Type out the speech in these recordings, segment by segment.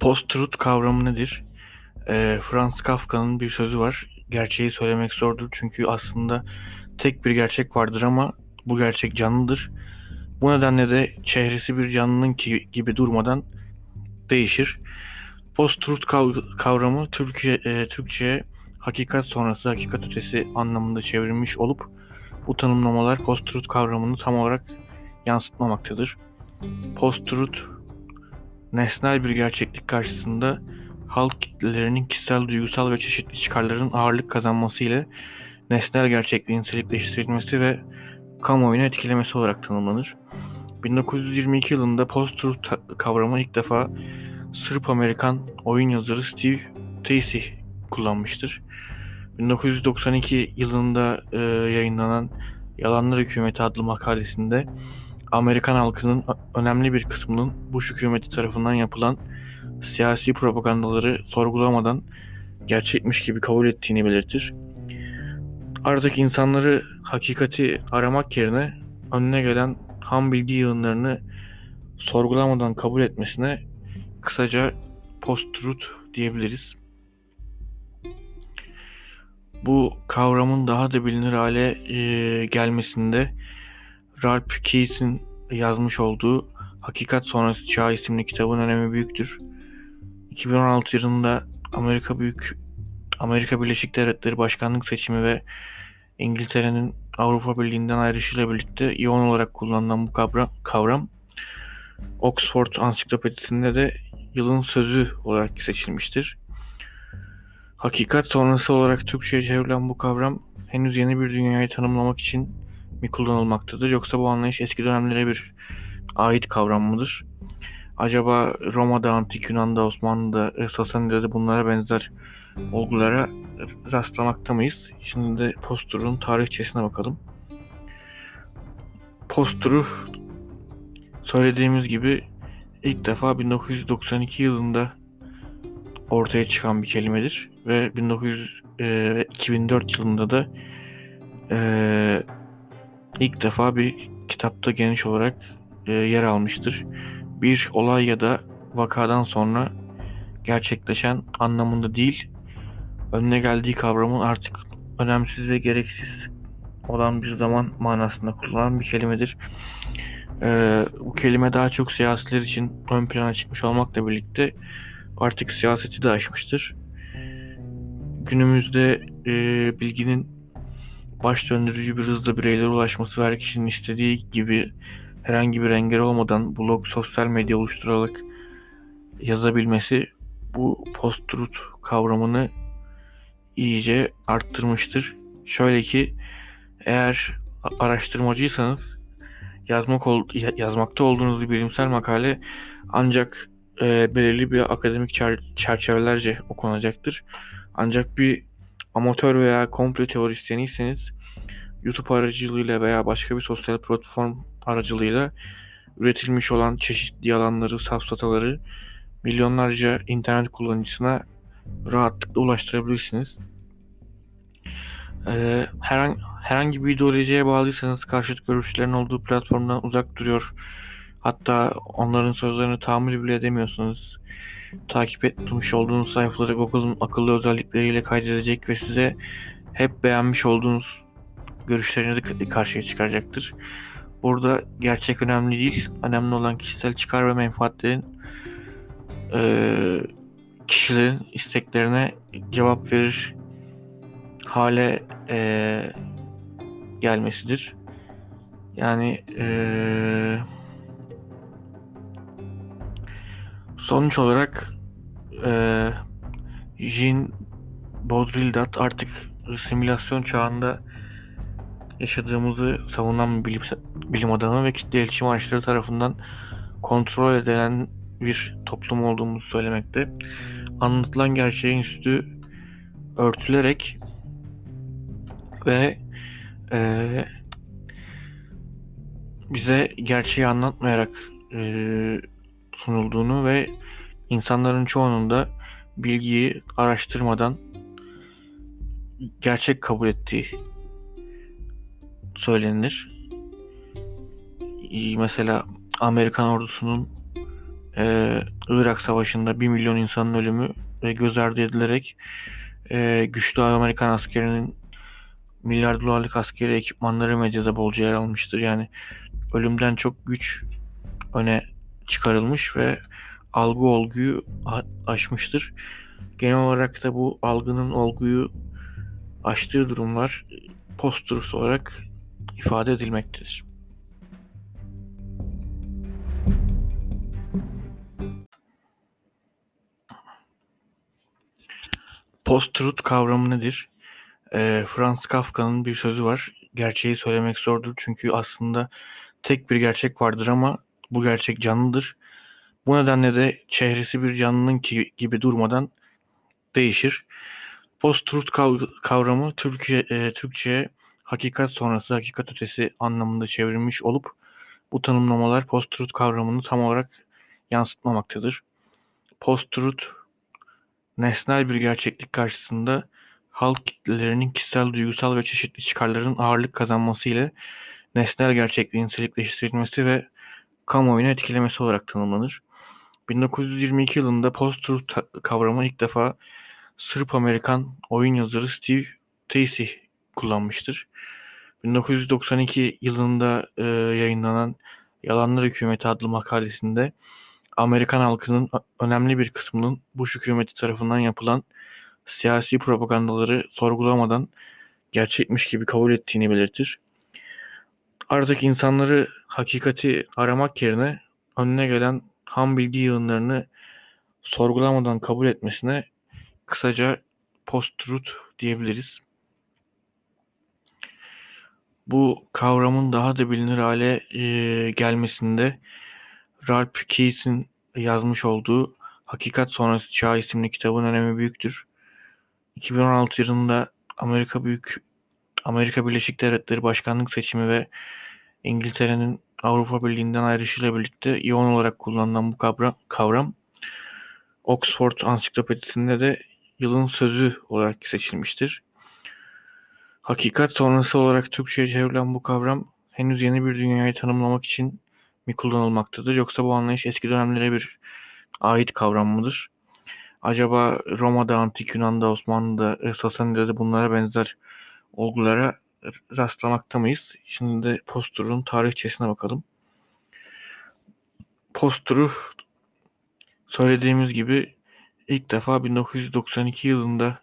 Post-truth kavramı nedir? Eee, Franz Kafka'nın bir sözü var. Gerçeği söylemek zordur çünkü aslında tek bir gerçek vardır ama bu gerçek canlıdır. Bu nedenle de çehresi bir canlının ki, gibi durmadan değişir. Post-truth kav- kavramı Türkiye, e, Türkçe'ye hakikat sonrası, hakikat ötesi anlamında çevrilmiş olup bu tanımlamalar post-truth kavramını tam olarak yansıtmamaktadır. Post-truth nesnel bir gerçeklik karşısında halk kitlelerinin kişisel, duygusal ve çeşitli çıkarların ağırlık kazanması ile nesnel gerçekliğin silikleştirilmesi ve kamuoyunu etkilemesi olarak tanımlanır. 1922 yılında post-truth kavramı ilk defa Sırp-Amerikan oyun yazarı Steve Tracy kullanmıştır. 1992 yılında e, yayınlanan Yalanlar Hükümeti adlı makalesinde Amerikan halkının önemli bir kısmının Bush hükümeti tarafından yapılan siyasi propagandaları sorgulamadan gerçekmiş gibi kabul ettiğini belirtir. Artık insanları hakikati aramak yerine önüne gelen ham bilgi yığınlarını sorgulamadan kabul etmesine kısaca post-truth diyebiliriz. Bu kavramın daha da bilinir hale e, gelmesinde Ralph Keyes'in yazmış olduğu Hakikat Sonrası Çağ isimli kitabın önemi büyüktür. 2016 yılında Amerika Büyük Amerika Birleşik Devletleri Başkanlık seçimi ve İngiltere'nin Avrupa Birliği'nden ayrışıyla birlikte yoğun olarak kullanılan bu kavram, kavram Oxford Ansiklopedisinde de yılın sözü olarak seçilmiştir. Hakikat sonrası olarak Türkçe'ye çevrilen bu kavram henüz yeni bir dünyayı tanımlamak için mi kullanılmaktadır yoksa bu anlayış eski dönemlere bir ait kavram mıdır? Acaba Roma'da, Antik Yunan'da, Osmanlı'da, Sasani'de bunlara benzer olgulara rastlamakta mıyız? Şimdi de posturun tarihçesine bakalım. Posturu söylediğimiz gibi ilk defa 1992 yılında ortaya çıkan bir kelimedir ve 1900 e, 2004 yılında da e, ilk defa bir kitapta geniş olarak e, yer almıştır. Bir olay ya da vakadan sonra gerçekleşen anlamında değil, önüne geldiği kavramın artık önemsiz ve gereksiz olan bir zaman manasında kullanılan bir kelimedir. Ee, bu kelime daha çok siyasiler için ön plana çıkmış olmakla birlikte artık siyaseti de aşmıştır. Günümüzde e, bilginin baş döndürücü bir hızla bireylere ulaşması ve her kişinin istediği gibi herhangi bir engel olmadan blog, sosyal medya oluşturarak yazabilmesi bu post-truth kavramını iyice arttırmıştır. Şöyle ki eğer araştırmacıysanız yazmak ol, yazmakta olduğunuz bilimsel makale ancak e, belirli bir akademik çer- çerçevelerce okunacaktır. Ancak bir amatör veya komplo teorisyeniyseniz YouTube aracılığıyla veya başka bir sosyal platform aracılığıyla üretilmiş olan çeşitli yalanları, safsataları milyonlarca internet kullanıcısına rahatlıkla ulaştırabilirsiniz. Ee, herhangi, herhangi bir ideolojiye bağlıysanız karşıt görüşlerin olduğu platformdan uzak duruyor. Hatta onların sözlerini tahammül bile edemiyorsunuz. Takip etmiş olduğunuz sayfaları Google'ın akıllı özellikleriyle kaydedecek ve size hep beğenmiş olduğunuz görüşlerinizi karşıya çıkaracaktır. Burada gerçek önemli değil. Önemli olan kişisel çıkar ve menfaatlerin e, kişilerin isteklerine cevap verir hale e, gelmesidir. Yani e, sonuç olarak e, Jean Baudrillard artık simülasyon çağında yaşadığımızı savunan bilim, bilim adamı ve kitle iletişim araçları tarafından kontrol edilen bir toplum olduğumuzu söylemekte. Anlatılan gerçeğin üstü örtülerek ve e, bize gerçeği anlatmayarak e, sunulduğunu ve insanların çoğunun da bilgiyi araştırmadan gerçek kabul ettiği söylenir. Mesela Amerikan ordusunun e, Irak Savaşı'nda 1 milyon insanın ölümü e, göz ardı edilerek e, güçlü Amerikan askerinin milyar dolarlık askeri ekipmanları medyada bolca yer almıştır. Yani ölümden çok güç öne çıkarılmış ve algı olguyu aşmıştır. Genel olarak da bu algının olguyu aştığı durumlar post olarak ifade edilmektedir. Post-truth kavramı nedir? E, Franz Kafka'nın bir sözü var. Gerçeği söylemek zordur çünkü aslında tek bir gerçek vardır ama bu gerçek canlıdır. Bu nedenle de çehresi bir canlının ki, gibi durmadan değişir. Post-truth kavramı Türkiye, e, Türkçe'ye hakikat sonrası, hakikat ötesi anlamında çevrilmiş olup bu tanımlamalar post-truth kavramını tam olarak yansıtmamaktadır. Post-truth nesnel bir gerçeklik karşısında halk kitlelerinin kişisel, duygusal ve çeşitli çıkarların ağırlık kazanması ile nesnel gerçekliğin silikleştirilmesi ve kamuoyunu etkilemesi olarak tanımlanır. 1922 yılında post-truth kavramı ilk defa Sırp-Amerikan oyun yazarı Steve Tracy kullanmıştır. 1992 yılında e, yayınlanan Yalanlar Hükümeti adlı makalesinde Amerikan halkının önemli bir kısmının Bush hükümeti tarafından yapılan siyasi propagandaları sorgulamadan gerçekmiş gibi kabul ettiğini belirtir. Artık insanları hakikati aramak yerine önüne gelen ham bilgi yığınlarını sorgulamadan kabul etmesine kısaca post-truth diyebiliriz. Bu kavramın daha da bilinir hale e, gelmesinde Ralph Keys'in yazmış olduğu Hakikat Sonrası Çağ isimli kitabın önemi büyüktür. 2016 yılında Amerika Büyük Amerika Birleşik Devletleri Başkanlık seçimi ve İngiltere'nin Avrupa Birliği'nden ayrışıyla birlikte yoğun olarak kullanılan bu kavram, kavram Oxford Ansiklopedisinde de yılın sözü olarak seçilmiştir. Hakikat sonrası olarak Türkçe'ye çevrilen bu kavram henüz yeni bir dünyayı tanımlamak için mi kullanılmaktadır yoksa bu anlayış eski dönemlere bir ait kavram mıdır? Acaba Roma'da, Antik Yunan'da, Osmanlı'da, Sasani'de de bunlara benzer olgulara rastlamakta mıyız? Şimdi de Postur'un tarihçesine bakalım. Postur'u söylediğimiz gibi ilk defa 1992 yılında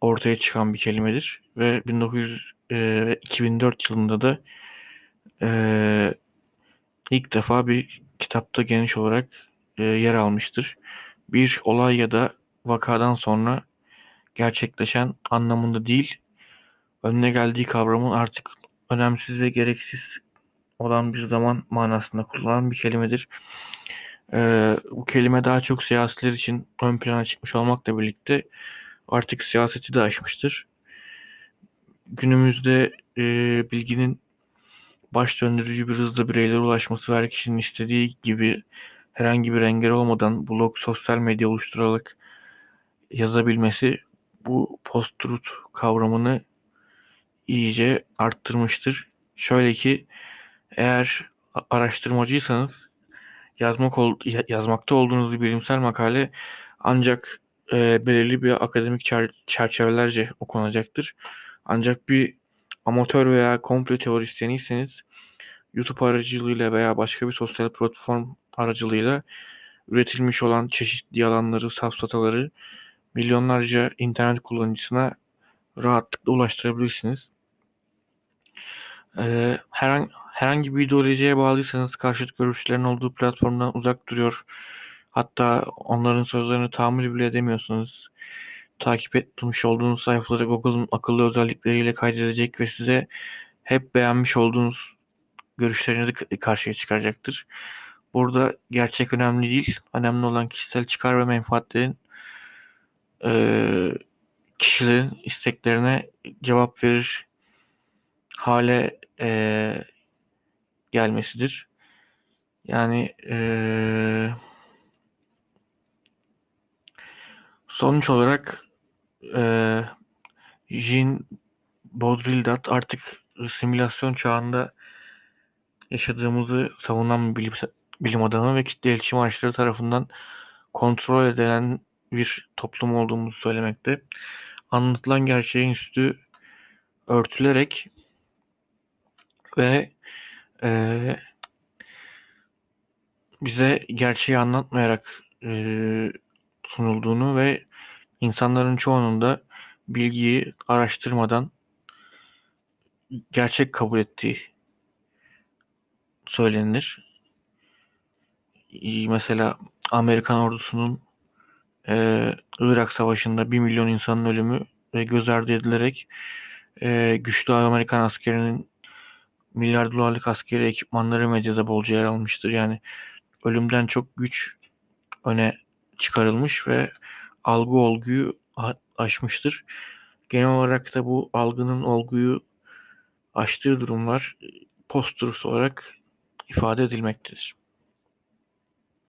ortaya çıkan bir kelimedir ve 1900 e, 2004 yılında da e, ilk defa bir kitapta geniş olarak e, yer almıştır. Bir olay ya da vakadan sonra gerçekleşen anlamında değil, önüne geldiği kavramın artık önemsiz ve gereksiz olan bir zaman manasında kullanılan bir kelimedir. Ee, bu kelime daha çok siyasiler için ön plana çıkmış olmakla birlikte artık siyaseti de aşmıştır. Günümüzde e, bilginin baş döndürücü bir hızla bireylere ulaşması ve her kişinin istediği gibi herhangi bir engel olmadan blog, sosyal medya oluşturarak yazabilmesi bu post-truth kavramını iyice arttırmıştır. Şöyle ki eğer araştırmacıysanız yazmak ol, yazmakta olduğunuz bir bilimsel makale ancak e, belirli bir akademik çer- çerçevelerce okunacaktır. Ancak bir amatör veya komplo teorisyeniyseniz YouTube aracılığıyla veya başka bir sosyal platform aracılığıyla üretilmiş olan çeşitli yalanları, safsataları milyonlarca internet kullanıcısına rahatlıkla ulaştırabilirsiniz. Ee, herhangi, herhangi bir ideolojiye bağlıysanız karşıt görüşlerin olduğu platformdan uzak duruyor. Hatta onların sözlerini tahammül bile edemiyorsunuz. Takip etmiş olduğunuz sayfaları Google'ın akıllı özellikleriyle kaydedecek ve size hep beğenmiş olduğunuz görüşlerinizi karşıya çıkaracaktır. Burada gerçek önemli değil. Önemli olan kişisel çıkar ve menfaatlerin e, kişilerin isteklerine cevap verir hale e, gelmesidir. Yani e, sonuç olarak e, Jean Baudrillard artık simülasyon çağında yaşadığımızı savunan bir bilim adamı ve kitle iletişim araçları tarafından kontrol edilen bir toplum olduğumuzu söylemekte. Anlatılan gerçeğin üstü örtülerek ve e, bize gerçeği anlatmayarak e, sunulduğunu ve insanların çoğunun da bilgiyi araştırmadan gerçek kabul ettiği söylenir. Mesela Amerikan ordusunun e, Irak Savaşı'nda 1 milyon insanın ölümü ve göz ardı edilerek e, güçlü Amerikan askerinin milyar dolarlık askeri ekipmanları medyada bolca yer almıştır. Yani ölümden çok güç öne çıkarılmış ve algı olguyu aşmıştır. Genel olarak da bu algının olguyu aştığı durumlar post olarak ifade edilmektedir.